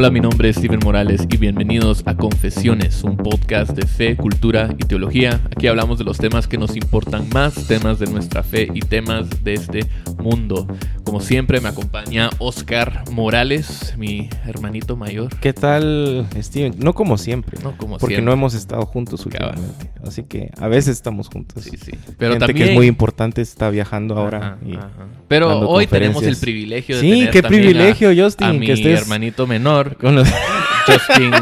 Hola, mi nombre es Steven Morales y bienvenidos a Confesiones, un podcast de fe, cultura y teología. Aquí hablamos de los temas que nos importan más, temas de nuestra fe y temas de este mundo. Como siempre me acompaña Oscar Morales, mi hermanito mayor. ¿Qué tal, Steven? No como siempre. No como porque siempre. no hemos estado juntos últimamente. Así que a veces estamos juntos. Sí, sí. Pero Gente también que es muy importante está viajando ahora. Ajá, y- ajá. Pero hoy tenemos el privilegio de Sí, tener qué también privilegio, a, Justin, a que mi estés- hermanito menor, Con los Justin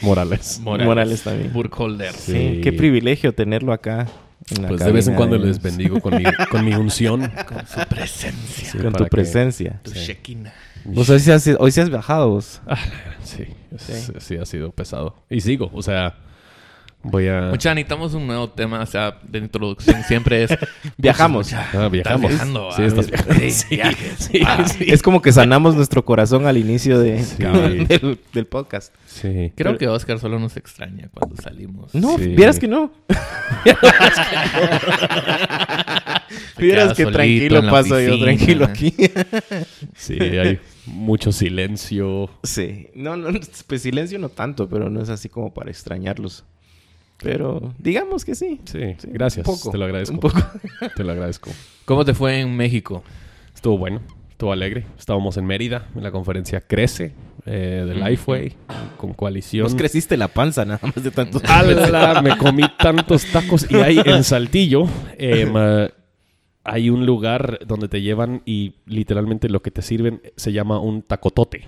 Morales. Morales, Morales también. Burkholder. Sí, Sí. qué privilegio tenerlo acá. Pues de vez en cuando de- les bendigo con mi, con mi unción. Con su presencia, Sí, Con tu que- presencia. tu Sí. Shekinah. Vos hoy sí has, hoy sí has viajado. vos. Ah, Sí. sí, ha sido pesado. Y sigo, o sea, voy a... Mucha, necesitamos un nuevo tema, o sea, de introducción siempre es... Viajamos. Mucha, Ah, viajamos. Estás viajando. Sí, ah, estás viajando. sí, Sí, viajes. sí, Ah, sí. Es como que sanamos nuestro corazón al inicio de, Sí. del, del podcast. Sí. Creo que Oscar solo nos extraña cuando salimos. No, Sí. vieras que no. Vieras que tranquilo paso yo, tranquilo aquí. Sí, hay mucho silencio. Sí, no, no, pues silencio no tanto, pero no es así como para extrañarlos. Pero digamos que sí. Sí, Sí, gracias. un poco, te lo agradezco. un poco. Te lo agradezco. ¿Cómo te fue en México? Estuvo bueno, estuvo alegre. Estábamos en Mérida, en la conferencia Crece eh, de. Lifeway, con coalición. Nos creciste la panza nada más de tantos. ¡Hala! Me comí tantos tacos. Y hay en Saltillo, em, eh, hay un lugar donde te llevan y literalmente lo que te sirven se llama un tacotote.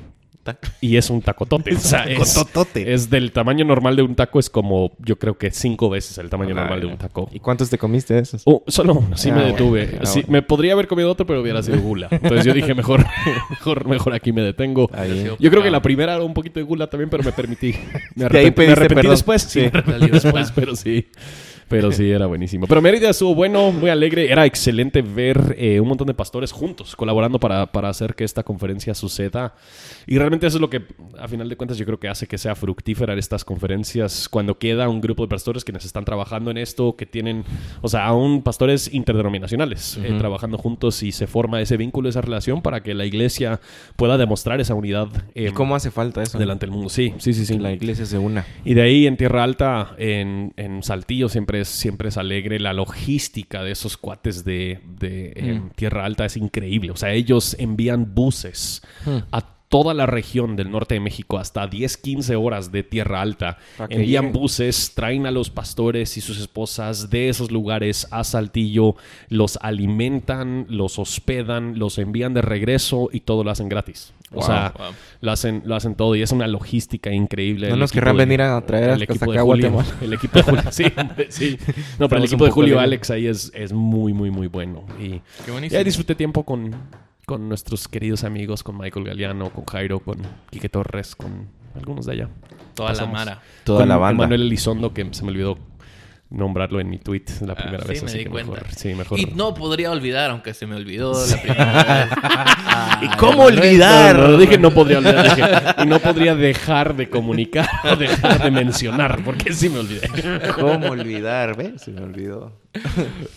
Y es un tacotote. o sea, es, es del tamaño normal de un taco, es como yo creo que cinco veces el tamaño Ah, normal de un taco. ¿Y cuántos te comiste de esos? Oh, solo uno, sí Ah, me detuve. Sí, bueno. Me podría haber comido otro, pero hubiera sido gula. Entonces yo dije, mejor, mejor, mejor aquí me detengo. Ahí. Yo creo que la primera era un poquito de gula también, pero me permití. Me De ahí arrepentí, me pediste arrepentí perdón. después. Sí, Sí. me arrepentí después, pero sí. Pero sí, era buenísimo. Pero Mérida estuvo bueno, muy alegre. Era excelente ver eh, un montón de pastores juntos, colaborando para, para hacer que esta conferencia suceda. Y realmente eso es lo que, a final de cuentas, yo creo que hace que sea fructífera estas conferencias. Cuando queda un grupo de pastores quienes están trabajando en esto, que tienen, o sea, aún pastores interdenominacionales eh, trabajando juntos y se forma ese vínculo, esa relación para que la iglesia pueda demostrar esa unidad eh, ¿Y cómo hace falta eso? delante del mundo. Sí, sí, sí, sí. Que la iglesia se una. Y de ahí en Tierra Alta, en, en Saltillo, siempre es, siempre es alegre. La logística de esos cuates de, de en Tierra Alta es increíble. O sea, ellos envían buses a toda la región del norte de México, hasta 10, 15 horas de Tierra Alta. Envían lleguen. buses, traen a los pastores y sus esposas de esos lugares a Saltillo, los alimentan, los hospedan, los envían de regreso y todo lo hacen gratis. O sea, Wow. lo hacen, lo hacen todo y es una logística increíble. No El nos querrán de- venir a traer el equipo acá Julio. El equipo de Julio, sí, sí. No, pero el equipo de Julio. Alex ahí es, es muy, muy, muy bueno. Y Qué buenísimo. ya disfruté tiempo con, con nuestros queridos amigos, con Michael Galeano, con Jairo, con Quique Torres, con algunos de allá. Toda la mara. Toda con la banda. Manuel Elizondo, que se me olvidó nombrarlo en mi tweet la primera Ah, vez. sí, me así di que cuenta. mejor, sí, mejor. Y no podría olvidar, aunque se me olvidó la primera vez. ¿Y Ay, cómo olvidar? No, no, dije no podría olvidar, dije, y no podría dejar de comunicar o dejar de mencionar, porque sí me olvidé. ¿Cómo olvidar? ¿Ves? Se me olvidó.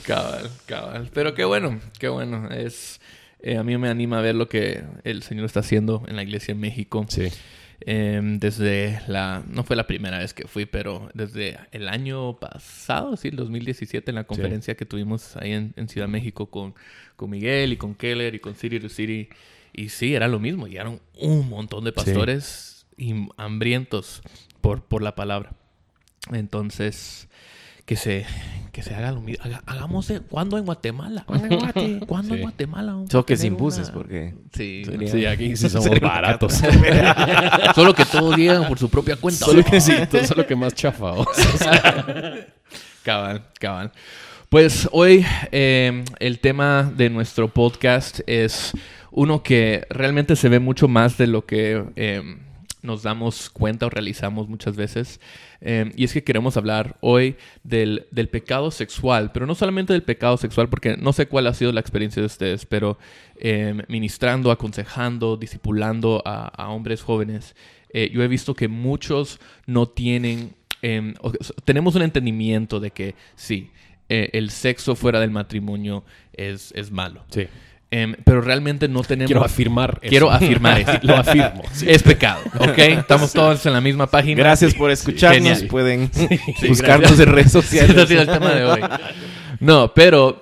Cabal, cabal. Pero qué bueno, qué bueno. Es, eh, a mí me anima a ver lo que el Señor está haciendo en la iglesia en México. Sí. Em, desde la... No fue la primera vez que fui, pero desde el año pasado, sí, el 2017, en la conferencia que tuvimos ahí en, en Ciudad México con, con Miguel y con Keller y con City to City. Y sí, era lo mismo. Llegaron un montón de pastores y hambrientos por, por la palabra. Entonces, que se, que se haga lo mismo. Haga- hagamos, ¿cuándo en Guatemala? ¿Cuándo Sí. en Guatemala? vamos a Solo que sin buses, una- porque... Sí, sería- Sí, aquí sí somos baratos. Solo que todos llegan por su propia cuenta. Solo que sí, todo- solo que más chafados. Cabal, cabal. Pues hoy eh, el tema de nuestro podcast es uno que realmente se ve mucho más de lo que eh, nos damos cuenta o realizamos muchas veces. Eh, y es que queremos hablar hoy del, del pecado sexual, pero no solamente del pecado sexual, porque no sé cuál ha sido la experiencia de ustedes, pero eh, ministrando, aconsejando, discipulando a, a hombres jóvenes, eh, yo he visto que muchos no tienen o- tenemos un entendimiento de que sí, eh, el sexo fuera del matrimonio es, es malo. Sí. Em, pero realmente no tenemos... Quiero afirmar eso. Quiero afirmar eso. Lo afirmo. sí. Es pecado, ¿ok? Estamos todos en la misma página. Gracias por escucharnos. Pueden Sí, buscarnos gracias. en redes sociales. ese ha sido el tema de hoy. No, pero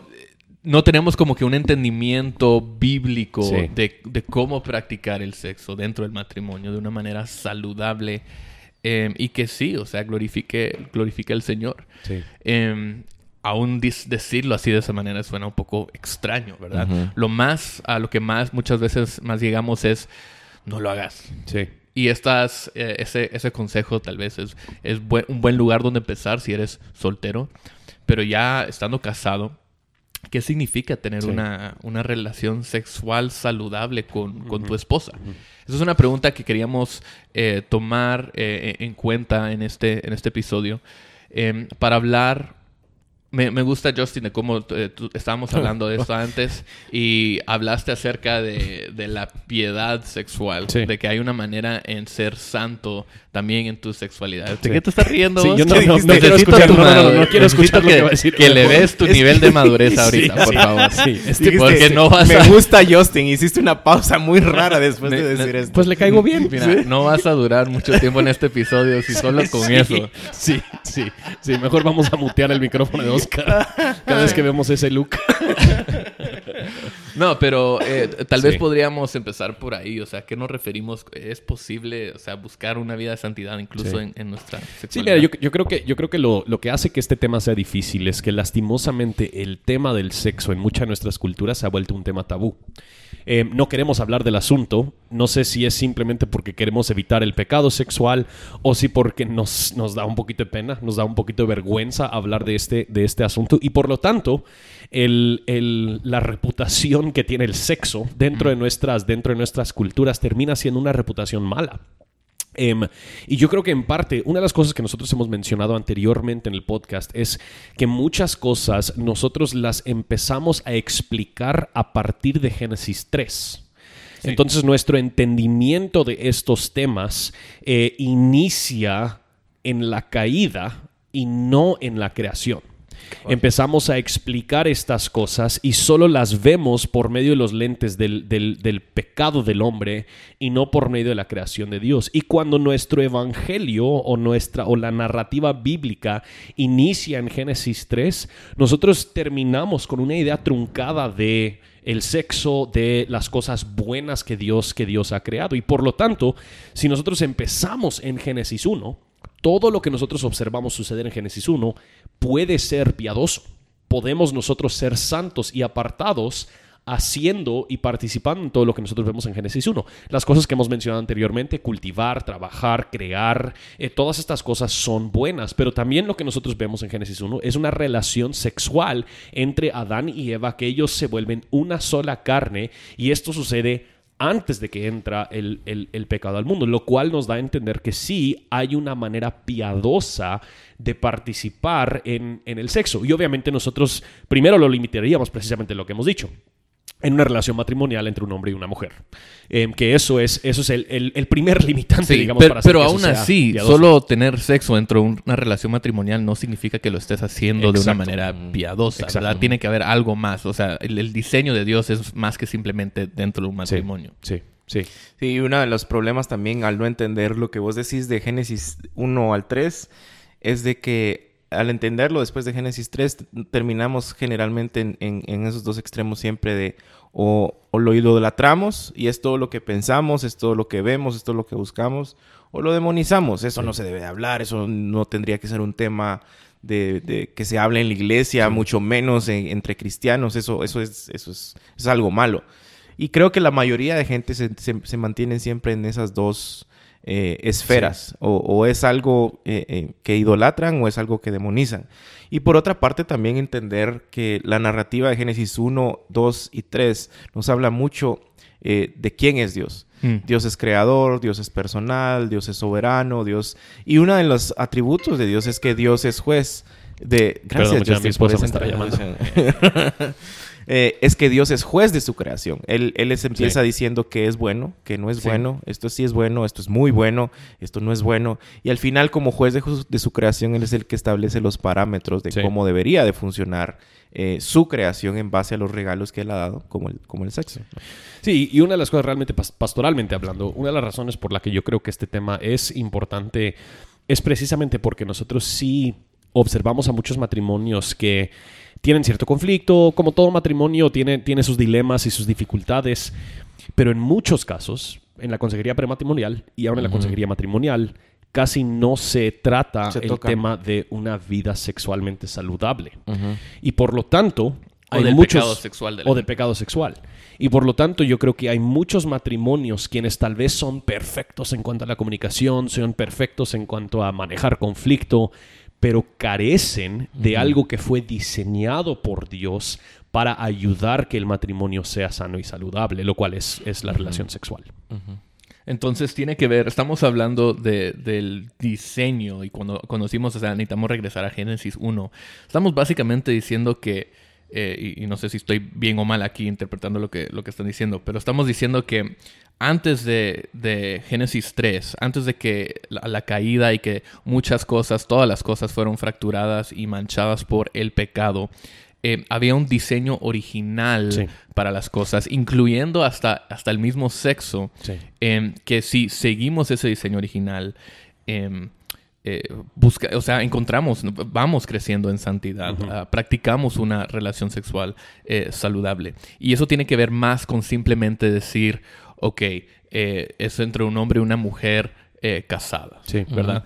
no tenemos como que un entendimiento bíblico de, de cómo practicar el sexo dentro del matrimonio de una manera saludable eh, y que sí, o sea, glorifique, glorifique al Señor. Sí. Aún decirlo así de esa manera suena un poco extraño, ¿verdad? Lo más, a lo que más muchas veces más llegamos es, no lo hagas. Sí. Y estas, eh, ese, ese consejo tal vez es, es un buen lugar donde empezar si eres soltero. Pero ya estando casado, ¿qué significa tener Sí. una, una relación sexual saludable con, con tu esposa? Esa es una pregunta que queríamos eh, tomar eh, en cuenta en este, en este episodio eh, para hablar. Me, me gusta, Justin, de cómo eh, tú- estábamos hablando de esto antes y hablaste acerca de, de la piedad sexual, Sí. de que hay una manera en ser santo también en tu sexualidad. ¿De Sí. qué te estás riendo? Sí, vos? yo no- ¿Qué no- quiero escuchar- tu no, no, no, no madurez. quiero escuchar lo que va a decir. Que le des tu Es- nivel de madurez ahorita, Sí, por sí. favor. Sí, este- Porque no vas me gusta Justin. Hiciste una pausa muy rara después de decir esto. Pues le caigo bien. Mira, no vas a durar mucho tiempo en este episodio si solo con Sí, eso. Sí, sí, sí. Mejor vamos a mutear el micrófono de Cada vez que vemos ese look. No, pero eh, tal vez Sí. podríamos empezar por ahí. O sea, ¿qué nos referimos? ¿Es posible, o sea, buscar una vida de santidad incluso Sí. en, en nuestra Sí, sexualidad? mira, yo, yo creo que, yo creo que lo, lo que hace que este tema sea difícil es que lastimosamente el tema del sexo en muchas de nuestras culturas se ha vuelto un tema tabú. Eh, no queremos hablar del asunto, no sé si es simplemente porque queremos evitar el pecado sexual o si porque nos, nos da un poquito de pena, nos da un poquito de vergüenza hablar de este, de este asunto y por lo tanto el- el- la reputación que tiene el sexo dentro de, nuestras, dentro de nuestras culturas termina siendo una reputación mala. Em, y yo creo que en parte, una de las cosas que nosotros hemos mencionado anteriormente en el podcast es que muchas cosas nosotros las empezamos a explicar a partir de Génesis 3. Entonces nuestro entendimiento de estos temas eh, inicia en la caída y no en la creación. Empezamos a explicar estas cosas y solo las vemos por medio de los lentes del, del- del pecado del hombre y no por medio de la creación de Dios. Y cuando nuestro evangelio o, nuestra, o la narrativa bíblica inicia en Génesis 3, nosotros terminamos con una idea truncada de el sexo, de las cosas buenas que Dios, que Dios ha creado. Y por lo tanto, si nosotros empezamos en Génesis 1, todo lo que nosotros observamos suceder en Génesis 1 puede ser piadoso. Podemos nosotros ser santos y apartados haciendo y participando en todo lo que nosotros vemos en Génesis 1. Las cosas que hemos mencionado anteriormente, cultivar, trabajar, crear, eh, todas estas cosas son buenas, pero también lo que nosotros vemos en Génesis 1 es una relación sexual entre Adán y Eva, que ellos se vuelven una sola carne y esto sucede antes de que entra el, el- el pecado al mundo, lo cual nos da a entender que sí hay una manera piadosa de participar en, en el sexo. Y obviamente nosotros primero lo limitaríamos precisamente lo que hemos dicho en una relación matrimonial entre un hombre y una mujer. Em, que eso es, eso es el, el- el primer limitante, Sí, digamos, pero, para pero aún así, piadoso. solo tener sexo dentro de una relación matrimonial no significa que lo estés haciendo de una manera piadosa, Exacto. ¿verdad? Tiene que haber algo más. O sea, el, el diseño de Dios es más que simplemente dentro de un Sí, matrimonio. Sí, sí. Sí, uno de los problemas también al no entender lo que vos decís de Génesis 1 al 3 es de que al entenderlo después de Génesis 3 t- terminamos generalmente en, en- en esos dos extremos siempre de o, o lo idolatramos y es todo lo que pensamos, es todo lo que vemos, es todo lo que buscamos, o lo demonizamos. Eso no se debe de hablar, eso no tendría que ser un tema de, de que se hable en la iglesia, mucho menos en- entre cristianos, eso, eso, es, eso es, es algo malo. Y creo que la mayoría de gente se, se, se mantienen siempre en esas dos eh, esferas. O, o es algo eh, eh, que idolatran o es algo que demonizan. Y por otra parte también entender que la narrativa de Génesis 1, 2 y 3 nos habla mucho de quién es Dios. Mm. Dios es creador, Dios es personal, Dios es soberano, Dios... Y uno de los atributos de Dios es que Dios es juez. De... Gracias, mi Justin, por esposa esa me introducción. eh, es que Dios es juez de su creación. Él, él les empieza Sí. diciendo que es bueno, que no es Sí. bueno, esto sí es bueno, esto es muy bueno, esto no es bueno. Y al final, como juez de, su creación, Él es el que establece los parámetros de Sí. cómo debería de funcionar eh, su creación en base a los regalos que Él ha dado, como el, como el sexo. Sí, y una de las cosas realmente pas- pastoralmente hablando, una de las razones por la que yo creo que este tema es importante es precisamente porque nosotros sí observamos a muchos matrimonios que tienen cierto conflicto, como todo matrimonio tiene, tiene sus dilemas y sus dificultades, pero en muchos casos, en la consejería prematrimonial y ahora en la consejería matrimonial, casi no se trata Se el tema de una vida sexualmente saludable. Y por lo tanto, O hay del muchos, pecado sexual de o del pecado sexual. Y por lo tanto, yo creo que hay muchos matrimonios quienes tal vez son perfectos en cuanto a la comunicación, son perfectos en cuanto a manejar conflicto, pero carecen de algo que fue diseñado por Dios para ayudar que el matrimonio sea sano y saludable, lo cual es, es la relación sexual. Entonces tiene que ver, estamos hablando de- del diseño y cuando conocimos, o sea, necesitamos regresar a Génesis 1. Estamos básicamente diciendo que, eh, y, y no sé si estoy bien o mal aquí interpretando lo que, lo que están diciendo, pero estamos diciendo que antes de, de Génesis 3, antes de que la, la caída y que muchas cosas, todas las cosas fueron fracturadas y manchadas por el pecado, eh, había un diseño original Sí. para las cosas, incluyendo hasta, hasta el mismo sexo, Sí. em, que si seguimos ese diseño original, em, eh, busca, o sea, encontramos, vamos creciendo en santidad, ah, practicamos una relación sexual eh, saludable. Y eso tiene que ver más con simplemente decir, ok, eh, es entre un hombre y una mujer eh, casada, Sí. ¿verdad?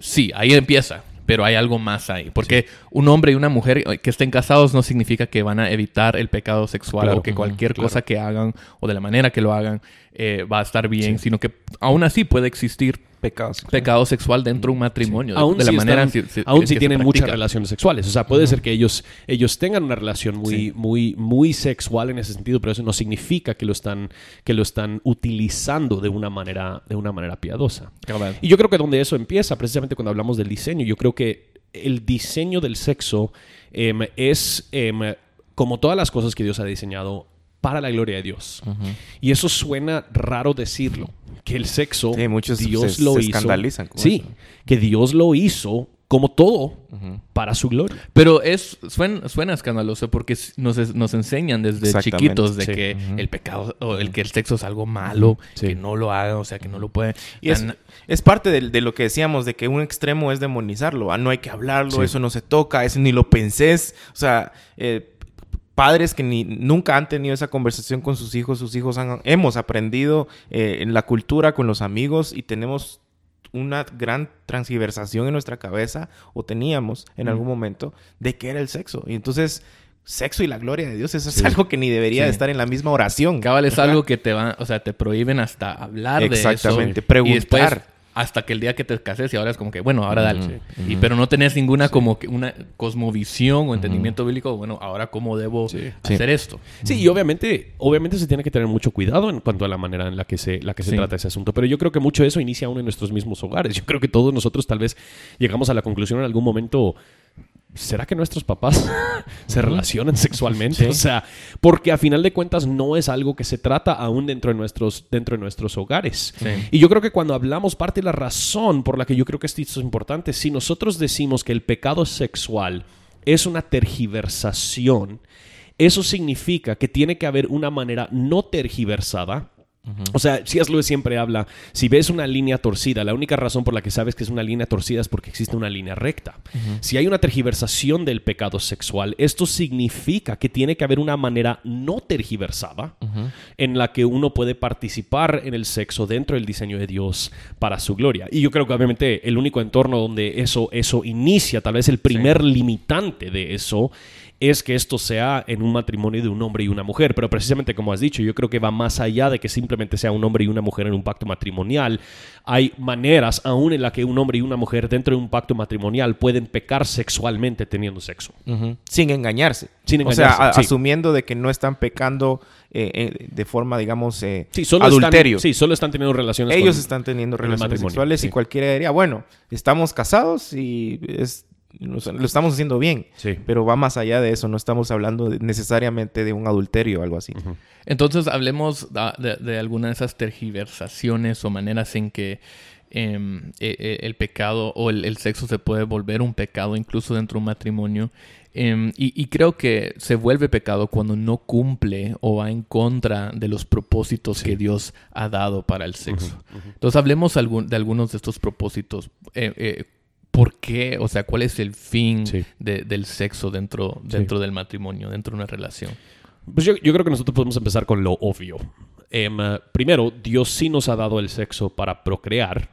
Sí, ahí empieza. Pero hay algo más ahí. Porque un hombre y una mujer que estén casados no significa que van a evitar el pecado sexual Claro. o que cualquier claro. cosa que hagan o de la manera que lo hagan eh, va a estar bien, sino que aún así puede existir Pecados. pecado sexual dentro de un matrimonio. de- Aún de la si, manera están- aún si tienen muchas relaciones sexuales. O sea, puede ser que ellos, ellos tengan una relación muy, Sí. muy, muy sexual en ese sentido, pero eso no significa que lo están, que lo están utilizando de una manera, de una manera piadosa. Cabal. Y yo creo que donde eso empieza, precisamente cuando hablamos del diseño, yo creo que el diseño del sexo em, es em, como todas las cosas que Dios ha diseñado para la gloria de Dios. Y eso suena raro decirlo, que el sexo Sí, muchos Dios se- lo se hizo. escandalizan con sí, eso. que Dios lo hizo como todo para su gloria. Pero es suena, suena escandaloso porque nos, nos enseñan desde chiquitos de sí. que el pecado o el que el sexo es algo malo, Sí. que no lo hagan, o sea, que no lo pueden. Y es, es parte de, de lo que decíamos, de que un extremo es demonizarlo. Ah, no hay que hablarlo, Sí. eso no se toca, eso ni lo pensés. O sea, eh, padres que ni, nunca han tenido esa conversación con sus hijos, sus hijos han, hemos aprendido eh, en la cultura con los amigos y tenemos una gran transgiversación en nuestra cabeza, o teníamos en algún momento, de qué era el sexo. Y entonces, sexo y la gloria de Dios, eso es algo que ni debería Sí. de estar en la misma oración. Cabal es algo que te van, o sea, te prohíben hasta hablar de eso. Exactamente, Y preguntar. después, hasta que el día que te cases y ahora es como que, bueno, ahora dale. Y pero no tenés ninguna como que una cosmovisión o entendimiento bíblico, bueno, ahora cómo debo Sí. hacer esto. Sí, y obviamente, obviamente se tiene que tener mucho cuidado en cuanto a la manera en la que se, la que se Sí. trata ese asunto. Pero yo creo que mucho de eso inicia aún en nuestros mismos hogares. Yo creo que todos nosotros tal vez llegamos a la conclusión en algún momento. ¿Será que nuestros papás se relacionan sexualmente? Sí. O sea, porque a final de cuentas no es algo que se trata aún dentro de nuestros, dentro de nuestros hogares. Sí. Y yo creo que cuando hablamos, parte de la razón por la que yo creo que esto es importante, si nosotros decimos que el pecado sexual es una tergiversación, eso significa que tiene que haber una manera no tergiversada. O sea, C.S. Lewis siempre habla, si ves una línea torcida, la única razón por la que sabes que es una línea torcida es porque existe una línea recta. Si hay una tergiversación del pecado sexual, esto significa que tiene que haber una manera no tergiversada en la que uno puede participar en el sexo dentro del diseño de Dios para su gloria. Y yo creo que obviamente el único entorno donde eso, eso inicia, tal vez el primer limitante de eso, es que esto sea en un matrimonio de un hombre y una mujer. Pero precisamente como has dicho, yo creo que va más allá de que simplemente sea un hombre y una mujer en un pacto matrimonial. Hay maneras aún en la que un hombre y una mujer dentro de un pacto matrimonial pueden pecar sexualmente teniendo sexo. Sin engañarse. Sin O sea, engañarse, a- sí. asumiendo de que no están pecando eh, eh, de forma, digamos, eh, Sí, solo adulterio. Están, sí, solo están teniendo relaciones Ellos con- están teniendo relaciones sexuales sí. y cualquiera diría, bueno, estamos casados y es lo lo estamos haciendo bien. Sí. Pero va más allá de eso, no estamos hablando de- necesariamente de un adulterio o algo así. Entonces hablemos de, de alguna de esas tergiversaciones o maneras en que em, e- e- el pecado o el, el sexo se puede volver un pecado incluso dentro de un matrimonio. Em, y, y creo que se vuelve pecado cuando no cumple o va en contra de los propósitos que Dios ha dado para el sexo. Entonces hablemos algún- de algunos de estos propósitos. ¿Por qué? O sea, ¿cuál es el fin Sí. de- del sexo dentro, dentro del matrimonio, dentro de una relación? Pues yo, yo creo que nosotros podemos empezar con lo obvio. Em, primero, Dios sí nos ha dado el sexo para procrear,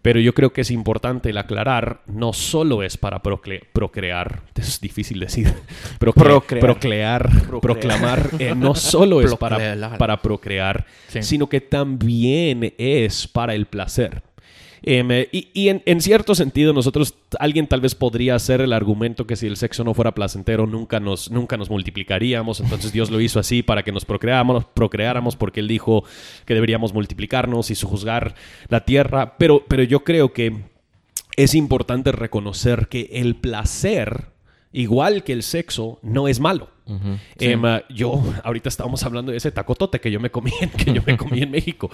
pero yo creo que es importante el aclarar, no solo es para procle- procrear, es difícil decir, Procle- Procrear. proclear, Procrear. proclamar, eh, no solo es para, Procrear. para procrear, Sí. sino que también es para el placer. Em, eh, y y en, en cierto sentido, nosotros, alguien tal vez podría hacer el argumento que si el sexo no fuera placentero, nunca nos, nunca nos multiplicaríamos. Entonces Dios lo hizo así para que nos procreáramos, procreáramos porque Él dijo que deberíamos multiplicarnos y sojuzgar la tierra. Pero, pero yo creo que es importante reconocer que el placer, igual que el sexo, no es malo. Uh, yo, ahorita estábamos hablando de ese tacotote que yo me comí, que yo me comí en México.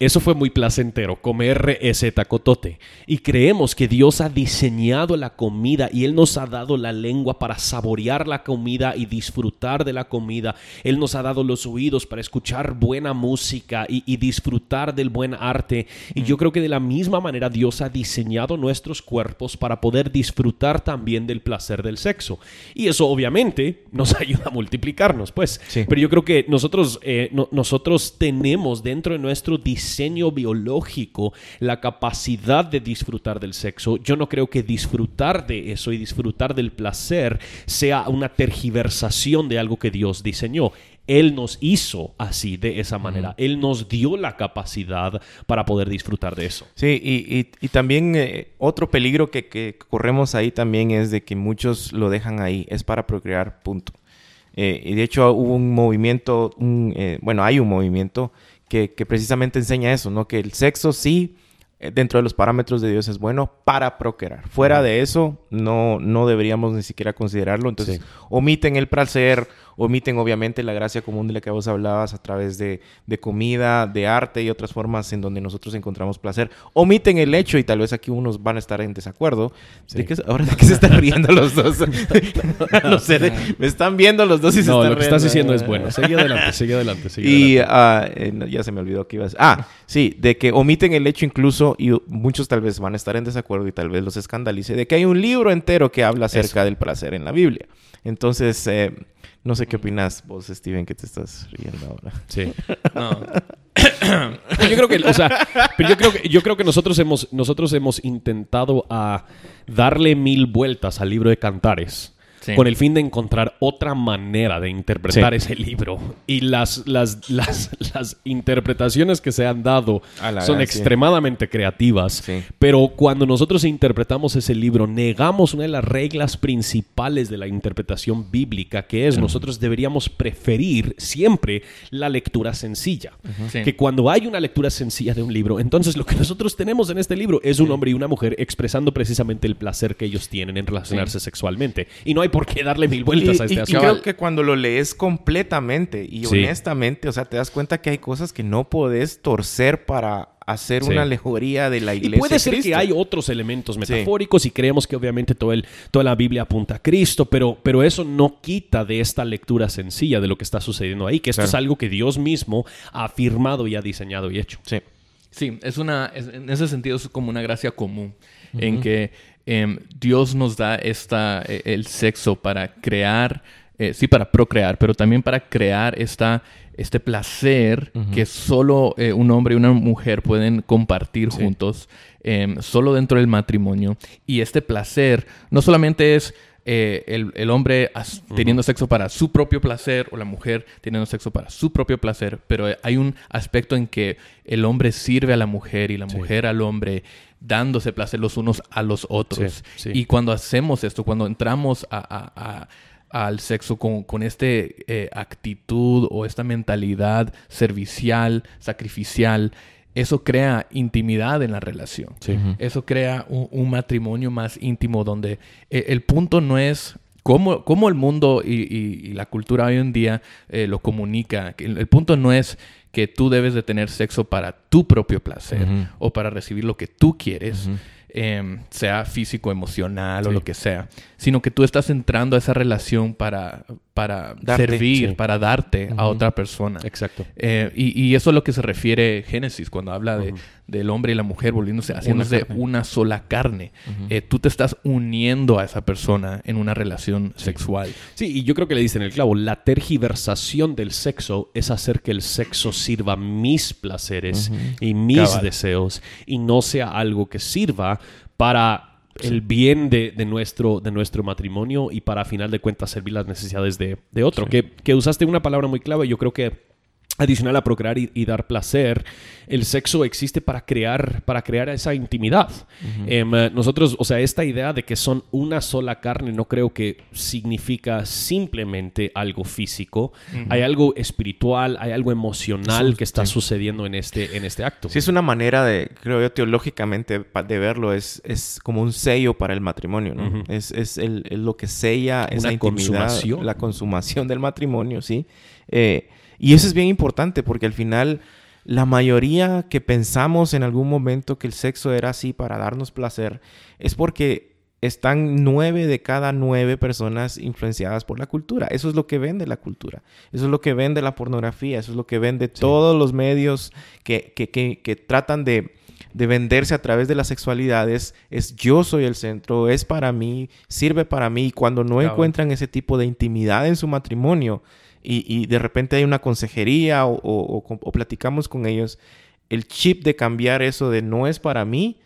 Eso fue muy placentero, comer ese tacotote. Y creemos que Dios ha diseñado la comida y Él nos ha dado la lengua para saborear la comida y disfrutar de la comida. Él nos ha dado los oídos para escuchar buena música y, y disfrutar del buen arte. Y yo creo que de la misma manera Dios ha diseñado nuestros cuerpos para poder disfrutar también del placer del sexo. Y eso obviamente nos ayuda a multiplicarnos, pues. Sí. Pero yo creo que nosotros, eh, no- nosotros tenemos dentro de nuestro diseño biológico la capacidad de disfrutar del sexo. Yo no creo que disfrutar de eso y disfrutar del placer sea una tergiversación de algo que Dios diseñó. Él nos hizo así, de esa manera. Él nos dio la capacidad para poder disfrutar de eso. Sí, y, y- y también eh, otro peligro que, que corremos ahí también es de que muchos lo dejan ahí, es para procrear, punto. Eh, y de hecho hubo un movimiento, un, eh, bueno, hay un movimiento que, que precisamente enseña eso, ¿no? Que el sexo sí, eh, dentro de los parámetros de Dios es bueno para procrear. Fuera de eso, no, no deberíamos ni siquiera considerarlo. Entonces, Sí. omiten el placer, omiten obviamente la gracia común de la que vos hablabas a través de, de comida, de arte y otras formas en donde nosotros encontramos placer. Omiten el hecho, y tal vez aquí unos van a estar en desacuerdo, Sí. de que, ahora de que se están riendo los dos. no sé, de- me están viendo los dos y se No, están lo que estás riendo. diciendo es bueno. Sigue adelante, sigue adelante, sigue Y adelante. eh, no, ya se me olvidó que ibas. Ah, sí, de que omiten el hecho incluso, y muchos tal vez van a estar en desacuerdo y tal vez los escandalice, de que hay un libro entero que habla acerca del placer en la Biblia. Entonces, eh, no sé qué opinas vos, Steven, que te estás riendo ahora. Sí. No. Yo creo que, o sea, pero yo creo que, yo creo que nosotros hemos, nosotros hemos intentado a darle mil vueltas al libro de Cantares. Sí. Con el fin de encontrar otra manera de interpretar Sí. ese libro. Y las, las, las, las interpretaciones que se han dado son sí. extremadamente creativas. Pero cuando nosotros interpretamos ese libro, negamos una de las reglas principales de la interpretación bíblica, que es nosotros deberíamos preferir siempre la lectura sencilla. Que cuando hay una lectura sencilla de un libro, entonces lo que nosotros tenemos en este libro es un hombre y una mujer expresando precisamente el placer que ellos tienen en relacionarse sexualmente. Y no hay por qué darle mil vueltas Y, a este y- y asunto. creo que cuando lo lees completamente y Sí. honestamente, o sea, te das cuenta que hay cosas que no podés torcer para hacer Sí. una alegoría de la Y iglesia. puede de ser que hay otros elementos metafóricos y creemos que obviamente todo el, toda la Biblia apunta a Cristo, pero, pero eso no quita de esta lectura sencilla de lo que está sucediendo ahí, que esto Claro. es algo que Dios mismo ha afirmado y ha diseñado y hecho. Sí. Sí, es una, es- en ese sentido es como una gracia común, en que em, Dios nos da esta, eh, el sexo para crear, eh, sí, para procrear, pero también para crear esta, este placer que solo eh, un hombre y una mujer pueden compartir juntos, em, solo dentro del matrimonio. Y este placer no solamente es eh, el, el hombre as- teniendo sexo para su propio placer o la mujer teniendo sexo para su propio placer, pero hay un aspecto en que el hombre sirve a la mujer y la mujer al hombre dándose placer los unos a los otros. Sí, sí. Y cuando hacemos esto, cuando entramos a- a- a- al sexo con, con esta actitud o esta mentalidad servicial, sacrificial, eso crea intimidad en la relación. Eso crea un, matrimonio más íntimo donde eh, el punto no es cómo, cómo el mundo y, la cultura hoy en día eh, lo comunica. El, punto no es que tú debes de tener sexo para tu propio placer o para recibir lo que tú quieres. Em, sea físico, emocional o lo que sea, sino que tú estás entrando a esa relación para, para servir, para darte a otra persona. Exacto. Eh, y, eso es lo que se refiere Génesis cuando habla de, del hombre y la mujer volviéndose, haciéndose una, sola carne. Eh, tú te estás uniendo a esa persona en una relación sexual. Sí, y yo creo que le dicen el clavo, la tergiversación del sexo es hacer que el sexo sirva mis placeres y mis deseos y no sea algo que sirva para el bien de, nuestro, de nuestro matrimonio y para, a final de cuentas, servir las necesidades de, otro. Que, que, usaste una palabra muy clave, yo creo que adicional a procrear y, dar placer, el sexo existe para crear, para crear esa intimidad. Em, nosotros, o sea, esta idea de que son una sola carne no creo que significa simplemente algo físico. Hay algo espiritual, hay algo emocional que está sucediendo en este, en este acto. Sí, es una manera de, creo yo, teológicamente de verlo, es, es como un sello para el matrimonio, ¿no? Es, es el, lo que sella esa intimidad, la consumación del matrimonio, ¿sí? Eh, y eso es bien importante porque al final la mayoría que pensamos en algún momento que el sexo era así para darnos placer es porque están nueve de cada nueve personas influenciadas por la cultura. Eso es lo que vende la cultura. Eso es lo que vende la pornografía. Eso es lo que vende todos los medios que, que, que, tratan de, de, venderse a través de las sexualidades. Es yo soy el centro, es para mí, sirve para mí. Y cuando no encuentran ese tipo de intimidad en su matrimonio, y, de repente hay una consejería o, platicamos con ellos, el chip de cambiar eso de no es para mí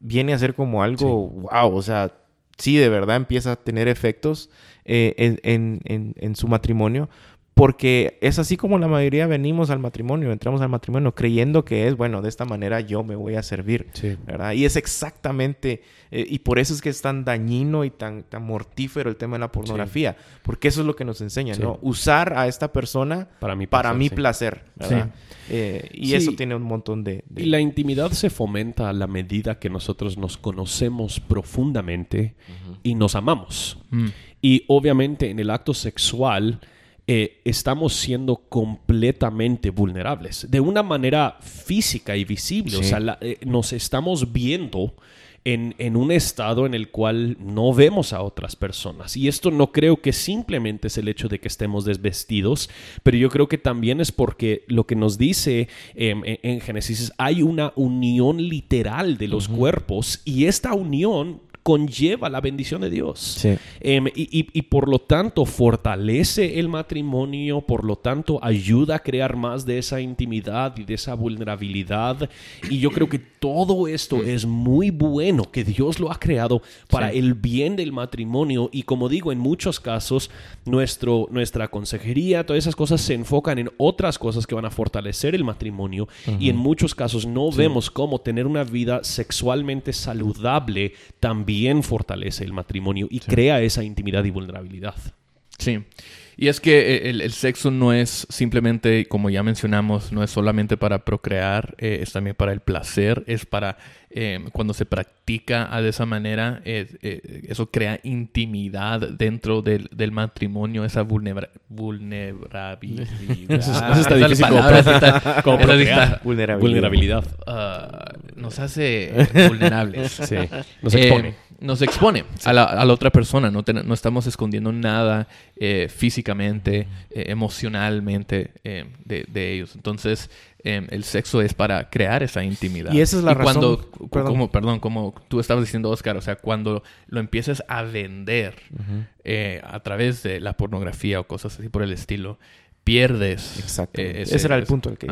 viene a ser como algo, wow, o sea, sí, de verdad empieza a tener efectos eh, en, su matrimonio, porque es así como la mayoría venimos al matrimonio, entramos al matrimonio creyendo que es, bueno, de esta manera yo me voy a servir, ¿verdad? Y es exactamente, eh, y por eso es que es tan dañino y tan, tan mortífero el tema de la pornografía, porque eso es lo que nos enseña, ¿no? Usar a esta persona para mi placer, para mi placer ¿verdad? Eh, y eso tiene un montón de, Y la intimidad se fomenta a la medida que nosotros nos conocemos profundamente y nos amamos. Mm. Y obviamente en el acto sexual eh, estamos siendo completamente vulnerables de una manera física y visible. O sea, eh, nos estamos viendo en, en, un estado en el cual no vemos a otras personas. Y esto no creo que simplemente es el hecho de que estemos desvestidos, pero yo creo que también es porque lo que nos dice em, en Génesis es hay una unión literal de los cuerpos y esta unión conlleva la bendición de Dios. Em, y, por lo tanto fortalece el matrimonio, por lo tanto ayuda a crear más de esa intimidad y de esa vulnerabilidad. Y yo creo que todo esto es muy bueno, que Dios lo ha creado para el bien del matrimonio. Y como digo, en muchos casos nuestro, nuestra consejería, todas esas cosas se enfocan en otras cosas que van a fortalecer el matrimonio. Y en muchos casos no vemos cómo tener una vida sexualmente saludable también bien fortalece el matrimonio y crea esa intimidad y vulnerabilidad. Sí. Y es que eh, el, sexo no es simplemente, como ya mencionamos, no es solamente para procrear, eh, es también para el placer, es para eh, cuando se practica de esa manera, eso crea intimidad dentro del, matrimonio, esa vulnerabilidad. Eso, está difícil como, vulnerabilidad. Ah, nos hace vulnerables. Sí. Nos expone nos expone a la, otra persona, no, no estamos escondiendo nada eh, físicamente, eh, emocionalmente eh, de, ellos. Entonces, el sexo es para crear esa intimidad. Y esa es la razón. perdón. Como, perdón, como tú estabas diciendo, Oscar, o sea, cuando lo empieces a vender a través de la pornografía o cosas así por el estilo, pierdes. Exacto. Eh, ese, era el punto que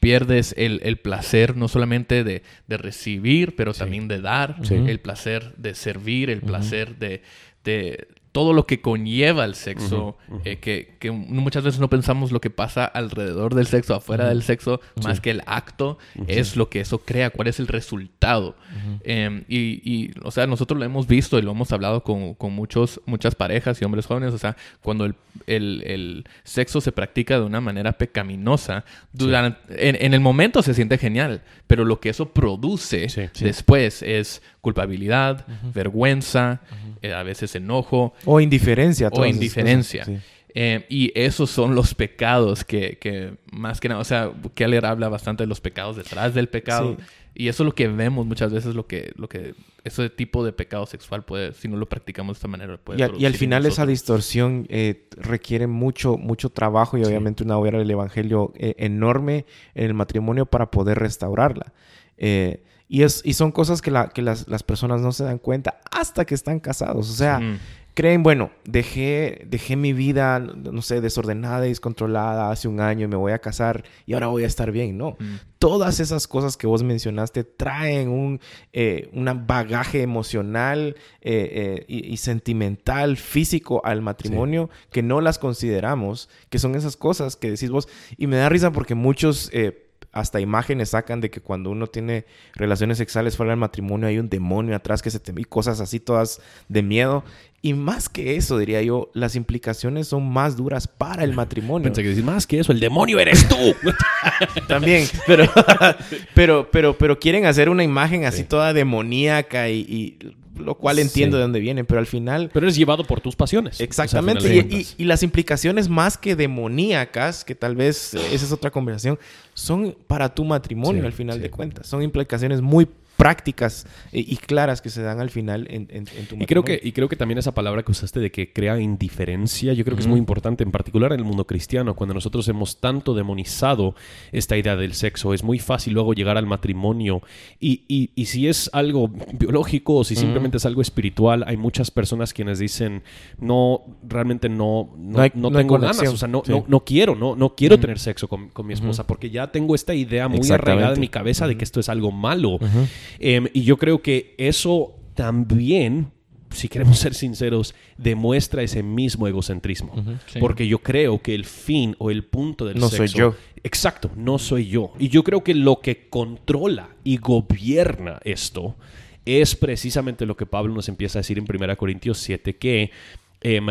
Pierdes el, placer no solamente de, recibir, pero también de dar, el placer de servir, el placer de, todo lo que conlleva el sexo, eh, que, que muchas veces no pensamos lo que pasa alrededor del sexo, afuera del sexo, más que el acto, es lo que eso crea, cuál es el resultado. Em, y, y, o sea, nosotros lo hemos visto y lo hemos hablado con, con muchos, muchas parejas y hombres jóvenes, o sea, cuando el, el, el sexo se practica de una manera pecaminosa, durante, en, en, el momento se siente genial, pero lo que eso produce después es culpabilidad, vergüenza, eh, a veces enojo. O indiferencia. O indiferencia. Eh, y esos son los pecados que, que, más que nada, o sea, Keller habla bastante de los pecados detrás del pecado. Y eso es lo que vemos muchas veces, lo que, lo que ese tipo de pecado sexual puede, si no lo practicamos de esta manera, puede Y, y al final esa distorsión eh, requiere mucho, mucho trabajo y obviamente una obra del Evangelio enorme en el matrimonio para poder restaurarla. Y, es, y son cosas que, la, que las, las, personas no se dan cuenta hasta que están casados. O sea, creen, bueno, dejé, dejé mi vida, no sé, desordenada y descontrolada hace un año y me voy a casar y ahora voy a estar bien. No. Todas esas cosas que vos mencionaste traen un eh, bagaje emocional eh, eh, y, sentimental, físico al matrimonio que no las consideramos, que son esas cosas que decís vos. Y me da risa porque muchos hasta imágenes sacan de que cuando uno tiene relaciones sexuales fuera del matrimonio hay un demonio atrás que se te y cosas así todas de miedo. Y más que eso, diría yo, las implicaciones son más duras para el matrimonio. Pensé que decir más que eso, el demonio eres tú. También, pero, pero, pero, pero quieren hacer una imagen así toda demoníaca y lo cual entiendo de dónde viene, pero al final... Pero eres llevado por tus pasiones. Exactamente, y, las implicaciones más que demoníacas, que tal vez esa es otra conversación, son para tu matrimonio al final de cuentas. Son implicaciones muy prácticas eh, y claras que se dan al final en, en, tu y creo que Y creo que también esa palabra que usaste de que crea indiferencia, yo creo que es muy importante, en particular en el mundo cristiano, cuando nosotros hemos tanto demonizado esta idea del sexo, es muy fácil luego llegar al matrimonio. Y, y, y si es algo biológico o si simplemente es algo espiritual, hay muchas personas quienes dicen, no, realmente no, no, tengo ganas, o sea, no, no, quiero, no, no quiero tener sexo con, con mi esposa porque ya tengo esta idea muy arraigada en mi cabeza de que esto es algo malo. Em, y yo creo que eso también si queremos ser sinceros, demuestra ese mismo egocentrismo. Porque yo creo que el fin o el punto del no sexo... No soy yo. Exacto, no soy yo. Y yo creo que lo que controla y gobierna esto es precisamente lo que Pablo nos empieza a decir en 1 Corintios 7, que em,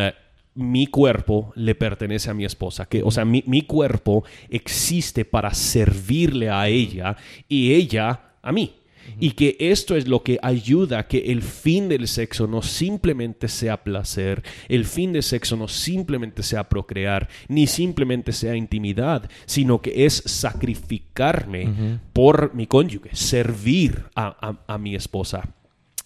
mi cuerpo le pertenece a mi esposa, que, o sea, mi, mi cuerpo existe para servirle a ella y ella a mí. Y que esto es lo que ayuda a que el fin del sexo no simplemente sea placer, el fin del sexo no simplemente sea procrear, ni simplemente sea intimidad, sino que es sacrificarme por mi cónyuge, servir a, a, mi esposa.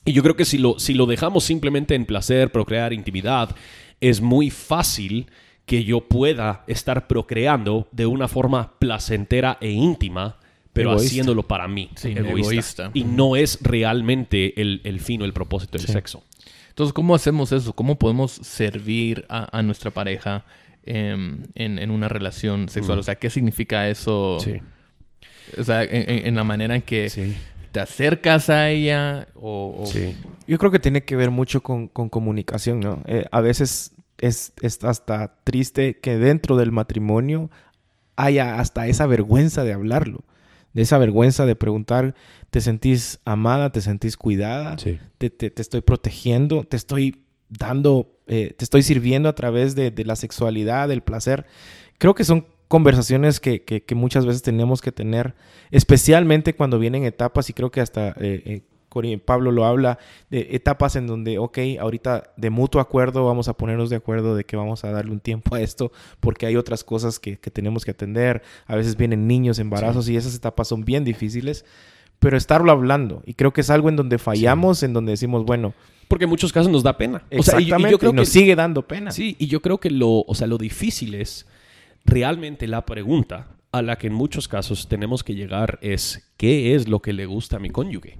Y yo creo que si lo, si lo dejamos simplemente en placer, procrear, intimidad, es muy fácil que yo pueda estar procreando de una forma placentera e íntima pero haciéndolo para mí, egoísta. Y no es realmente el, el fin o el propósito del sexo. Entonces, ¿cómo hacemos eso? ¿Cómo podemos servir a, nuestra pareja em, en, en, una relación sexual? Mm. O sea, ¿qué significa eso? Sí. O sea, en, la manera en que te acercas a ella o... Sí. Yo creo que tiene que ver mucho con, con comunicación, ¿no? Eh, a veces es, es, hasta triste que dentro del matrimonio haya hasta esa vergüenza de hablarlo de esa vergüenza de preguntar, ¿te sentís amada? ¿Te sentís cuidada? Te, te, estoy protegiendo? ¿Te estoy dando, eh, te estoy sirviendo a través de, la sexualidad, del placer? Creo que son conversaciones que, que, muchas veces tenemos que tener, especialmente cuando vienen etapas y creo que hasta eh, eh, Pablo lo habla, de etapas en donde, ok, ahorita de mutuo acuerdo vamos a ponernos de acuerdo de que vamos a darle un tiempo a esto porque hay otras cosas que, tenemos que atender. A veces vienen niños, embarazos y esas etapas son bien difíciles, pero estarlo hablando. Y creo que es algo en donde fallamos, en donde decimos, bueno... Porque en muchos casos nos da pena. Exactamente, yo creo que nos sigue dando pena. Sí, y yo creo que lo, o sea, lo difícil es realmente la pregunta a la que en muchos casos tenemos que llegar es qué es lo que le gusta a mi cónyuge.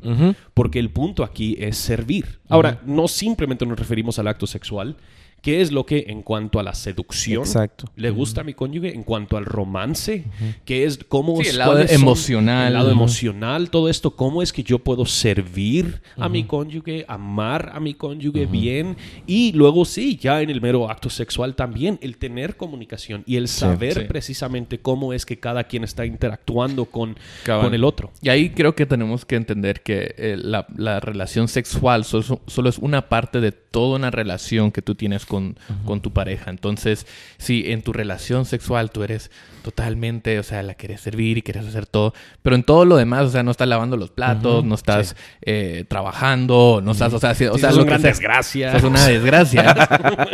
Porque el punto aquí es servir. Ahora, no simplemente nos referimos al acto sexual, qué es lo que en cuanto a la seducción Exacto. le gusta a mi cónyuge, en cuanto al romance, qué es, cómo Sí, es- el lado cuáles son- emocional. el lado emocional, todo esto, cómo es que yo puedo servir a mi cónyuge, amar a mi cónyuge bien y luego sí, ya en el mero acto sexual también el tener comunicación y el saber sí. precisamente cómo es que cada quien está interactuando con, con el otro. Y ahí creo que tenemos que entender que eh, la, la relación sexual solo, solo es una parte de toda una relación que tú tienes con, con tu pareja. Entonces, si en tu relación sexual tú eres totalmente, o sea, la quieres servir y quieres hacer todo, pero en todo lo demás, o sea, no estás lavando los platos, no estás eh, trabajando, no estás, o sea, si- o Sí, sea, sos lo un que gran sea. desgracia. Sos una desgracia.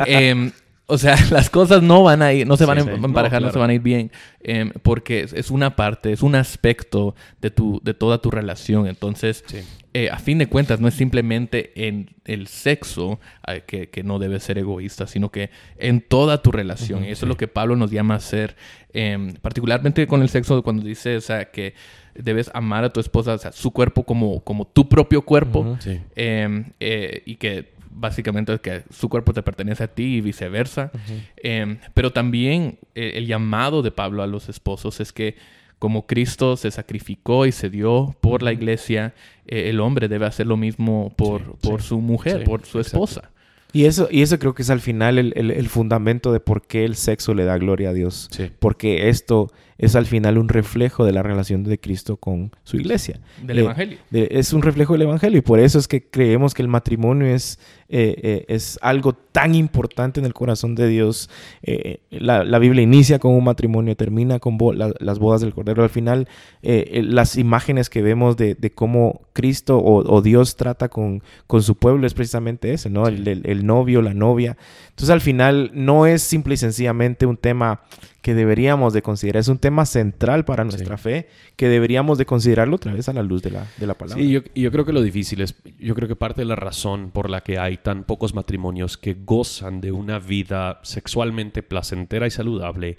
O sea, las cosas no van a ir, no se van Sí, a emparejar, No, no, se van a ir bien, em, porque es, es una parte, es un aspecto de tu, de toda tu relación. Entonces, Sí. Eh, a fin de cuentas, no es simplemente en el sexo eh, que, que no debes ser egoísta, sino que en toda tu relación. y eso es lo que Pablo nos llama a hacer, em, particularmente con el sexo, cuando dice, o sea, que debes amar a tu esposa, o sea, su cuerpo como, como tu propio cuerpo. Sí. Eh, y que básicamente es que su cuerpo te pertenece a ti y viceversa. Eh, pero también eh, el llamado de Pablo a los esposos es que como Cristo se sacrificó y se dio por la iglesia, eh, el hombre debe hacer lo mismo por, Sí, por sí. su mujer, Sí, por su exacto. esposa. Y eso, y eso creo que es al final el, el- el fundamento de por qué el sexo le da gloria a Dios. Sí. Porque esto es al final un reflejo de la relación de Cristo con su iglesia. Del De- Evangelio. de- es un reflejo del Evangelio y por eso es que creemos que el matrimonio es, eh, eh, es algo tan importante en el corazón de Dios. Eh, la, la Biblia inicia con un matrimonio, termina con bo- la- las bodas del Cordero. Al final, eh, eh, las imágenes que vemos de, de cómo Cristo o, o Dios trata con, con su pueblo es precisamente ese, ¿no? El, el- el novio, la novia. Entonces, al final, no es simple y sencillamente un tema que deberíamos de considerar, es un tema central para nuestra fe, que deberíamos de considerarlo otra vez a la luz de la, de la palabra. Sí, yo, y yo creo que lo difícil es, yo creo que parte de la razón por la que hay tan pocos matrimonios que gozan de una vida sexualmente placentera y saludable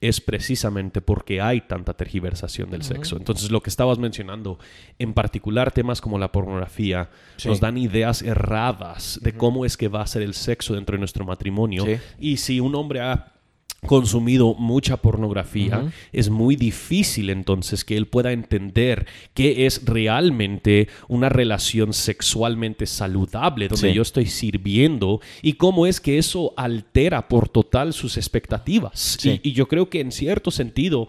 es precisamente porque hay tanta tergiversación del sexo. Entonces, lo que estabas mencionando, en particular temas como la pornografía, Sí. nos dan ideas erradas de cómo es que va a ser el sexo dentro de nuestro matrimonio. Sí. Y si un hombre ha consumido mucha pornografía, es muy difícil entonces que él pueda entender qué es realmente una relación sexualmente saludable donde Sí. yo estoy sirviendo y cómo es que eso altera por total sus expectativas. Sí. Y, y yo creo que en cierto sentido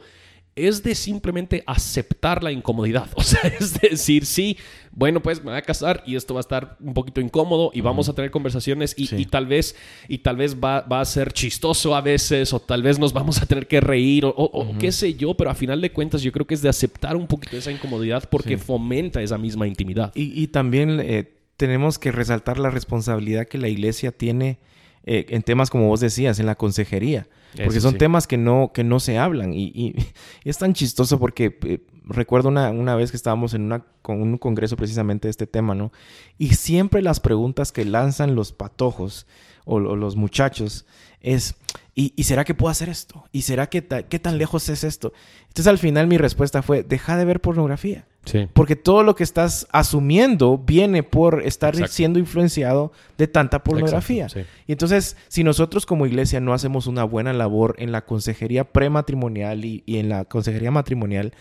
es de simplemente aceptar la incomodidad. O sea, es decir, sí, bueno, pues me voy a casar y esto va a estar un poquito incómodo y vamos a tener conversaciones y, Sí. y tal vez, y tal vez va, va a ser chistoso a veces o tal vez nos vamos a tener que reír o, o- o qué sé yo, pero a final de cuentas yo creo que es de aceptar un poquito esa incomodidad porque fomenta esa misma intimidad. Y, y también eh, tenemos que resaltar la responsabilidad que la iglesia tiene eh, en temas como vos decías, en la consejería. Porque son sí. temas que no, que no se hablan. Y, y- y es tan chistoso porque eh, recuerdo una, una vez que estábamos en una, con un congreso precisamente de este tema, ¿no? Y siempre las preguntas que lanzan los patojos o, o los muchachos es, ¿y, y será que puedo hacer esto? ¿Y será que ta- qué tan lejos es esto? Entonces al final mi respuesta fue, deja de ver pornografía. Sí. Porque todo lo que estás asumiendo viene por estar Exacto. siendo influenciado de tanta pornografía. Exacto, sí. Y entonces, si nosotros como iglesia no hacemos una buena labor en la consejería prematrimonial y, y en la consejería matrimonial,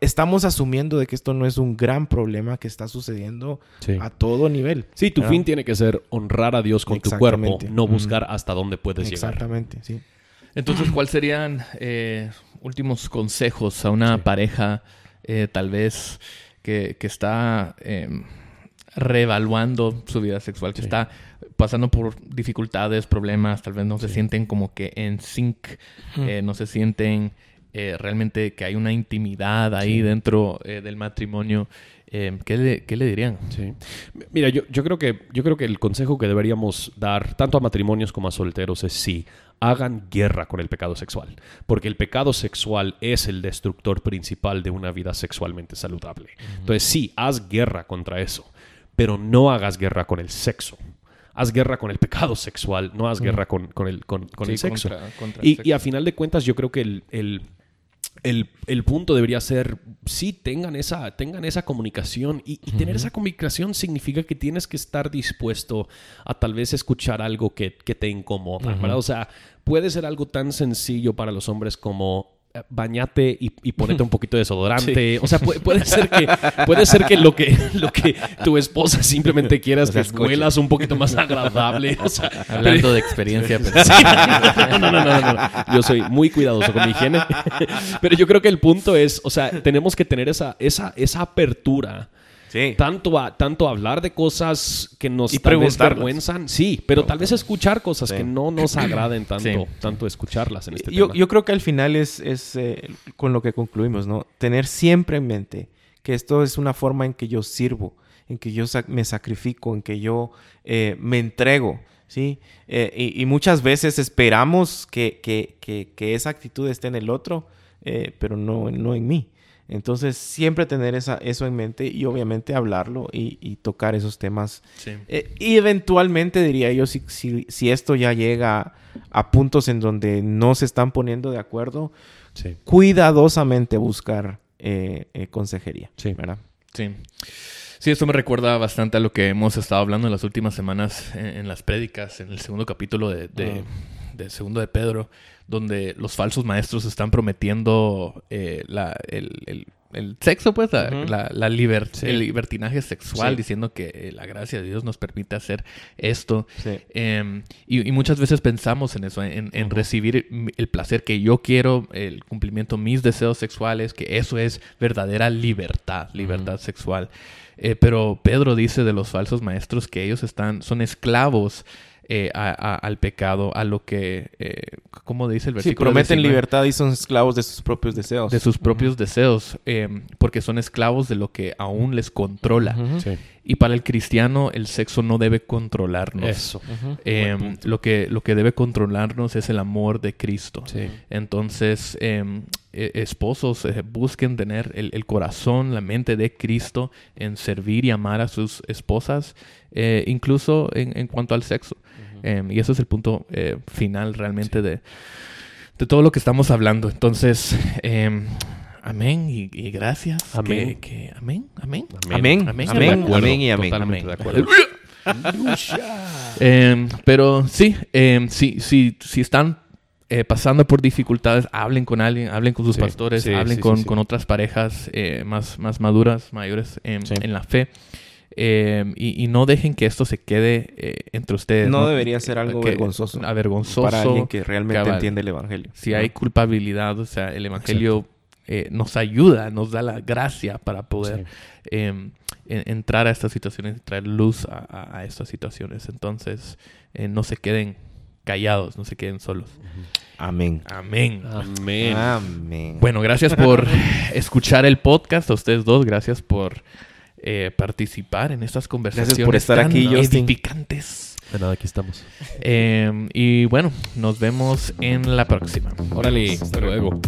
estamos asumiendo de que esto no es un gran problema que está sucediendo Sí. a todo nivel. Sí, tu ¿verdad? fin tiene que ser honrar a Dios con tu cuerpo, Exactamente. no Mm. buscar hasta dónde puedes llegar. Exactamente, sí. Entonces, ¿cuáles serían eh, últimos consejos a una pareja eh, tal vez que, que está eh, reevaluando su vida sexual, que Sí. está pasando por dificultades, problemas, tal vez no se sienten como que en sync, eh, no se sienten realmente que hay una intimidad ahí dentro del matrimonio? Eh, ¿qué, le, qué le dirían? Sí. Mira, yo, yo creo que, yo creo que el consejo que deberíamos dar tanto a matrimonios como a solteros es sí, hagan guerra con el pecado sexual. Porque el pecado sexual es el destructor principal de una vida sexualmente saludable. Entonces sí, haz guerra contra eso. Pero no hagas guerra con el sexo. Haz guerra con el pecado sexual, no haz guerra con, con el, con, con Sí, el sexo. contra- contra el y, sexo. y a final de cuentas, yo creo que el, el- el, el punto debería ser, sí, tengan esa, tengan esa comunicación. Y, y tener esa comunicación significa que tienes que estar dispuesto a tal vez escuchar algo que, que te incomoda, ¿verdad? O sea, puede ser algo tan sencillo para los hombres como bañate y, y ponete un poquito de desodorante. O sea, puede, puede ser que puede ser que lo que lo que tu esposa simplemente quiera es O sea, que huelas un poquito más agradable. O sea, Hablando de experiencia, no, no, no, no, no. Yo soy muy cuidadoso con mi higiene. Pero yo creo que el punto es, o sea, tenemos que tener esa, esa, esa apertura. Sí. Tanto a, tanto hablar de cosas que nos Y tal vez preguntarlas. vergüenzan, sí, pero tal vez escuchar cosas Sí. que no nos agraden tanto, Sí. tanto escucharlas en este yo, tema. yo creo que al final es, es eh, con lo que concluimos, ¿no? Tener siempre en mente que esto es una forma en que yo sirvo, en que yo sac- me sacrifico, en que yo eh, me entrego, ¿sí? Eh, y, y muchas veces esperamos que, que- que- que esa actitud esté en el otro, eh, pero no, no en mí. Entonces, siempre tener esa, eso en mente y obviamente hablarlo y, y tocar esos temas Sí. eh, y eventualmente diría yo, si, si, si esto ya llega a puntos en donde no se están poniendo de acuerdo, Sí. cuidadosamente buscar eh, eh, consejería. Sí. ¿verdad? Sí. Sí, esto me recuerda bastante a lo que hemos estado hablando en las últimas semanas en, en las prédicas, en el segundo capítulo de, de, de segundo de Pedro, donde los falsos maestros están prometiendo eh, la- el, el- el sexo, pues, la, la- la liber- Sí. el libertinaje sexual, Sí. diciendo que eh, la gracia de Dios nos permite hacer esto. Sí. Em, y, y muchas veces pensamos en eso, en, recibir el placer que yo quiero, el cumplimiento de mis deseos sexuales, que eso es verdadera libertad, libertad sexual. Eh, pero Pedro dice de los falsos maestros que ellos están, son esclavos eh, a- a- al pecado, a lo que, eh, ¿cómo dice el Sí, versículo? prometen 19? libertad y son esclavos de sus propios deseos. De sus propios deseos, em, porque son esclavos de lo que aún les controla. Sí. Y para el cristiano el sexo no debe controlarnos. Eso. Em, lo, que, lo que debe controlarnos es el amor de Cristo. Sí. Entonces, em, e- esposos, eh, busquen tener el, el corazón, la mente de Cristo en servir y amar a sus esposas, eh, incluso en, en cuanto al sexo. Em, y ese es el punto eh, final realmente de, de todo lo que estamos hablando. Entonces, em, amén y, y gracias. Amén. Que- que- amén, amén. Amén, Amén. amén, acuerdo, amén y amén. Totalmente de acuerdo. Em, pero sí, em, si, si, están eh, pasando por dificultades, hablen con alguien, hablen con sus Sí, pastores, sí, hablen sí, con, sí, sí. con otras parejas eh, más, más maduras, mayores em, Sí. en la fe. Em, y, y no dejen que esto se quede eh, entre ustedes. No debería ser algo Que- vergonzoso Avergonzoso. para alguien que realmente cabal. entiende el evangelio. Si hay culpabilidad, o sea, el evangelio eh, nos ayuda, nos da la gracia para poder em, en- entrar a estas situaciones y traer luz a, a- a estas situaciones. Entonces, eh, no se queden callados, no se queden solos. Amén. Amén. Amén. Amén. Bueno, gracias por escuchar el podcast. A ustedes dos, gracias por eh, participar en estas conversaciones. estar tan aquí, edificantes. De nada, aquí estamos. Em, y bueno, nos vemos en la próxima. Órale, hasta luego.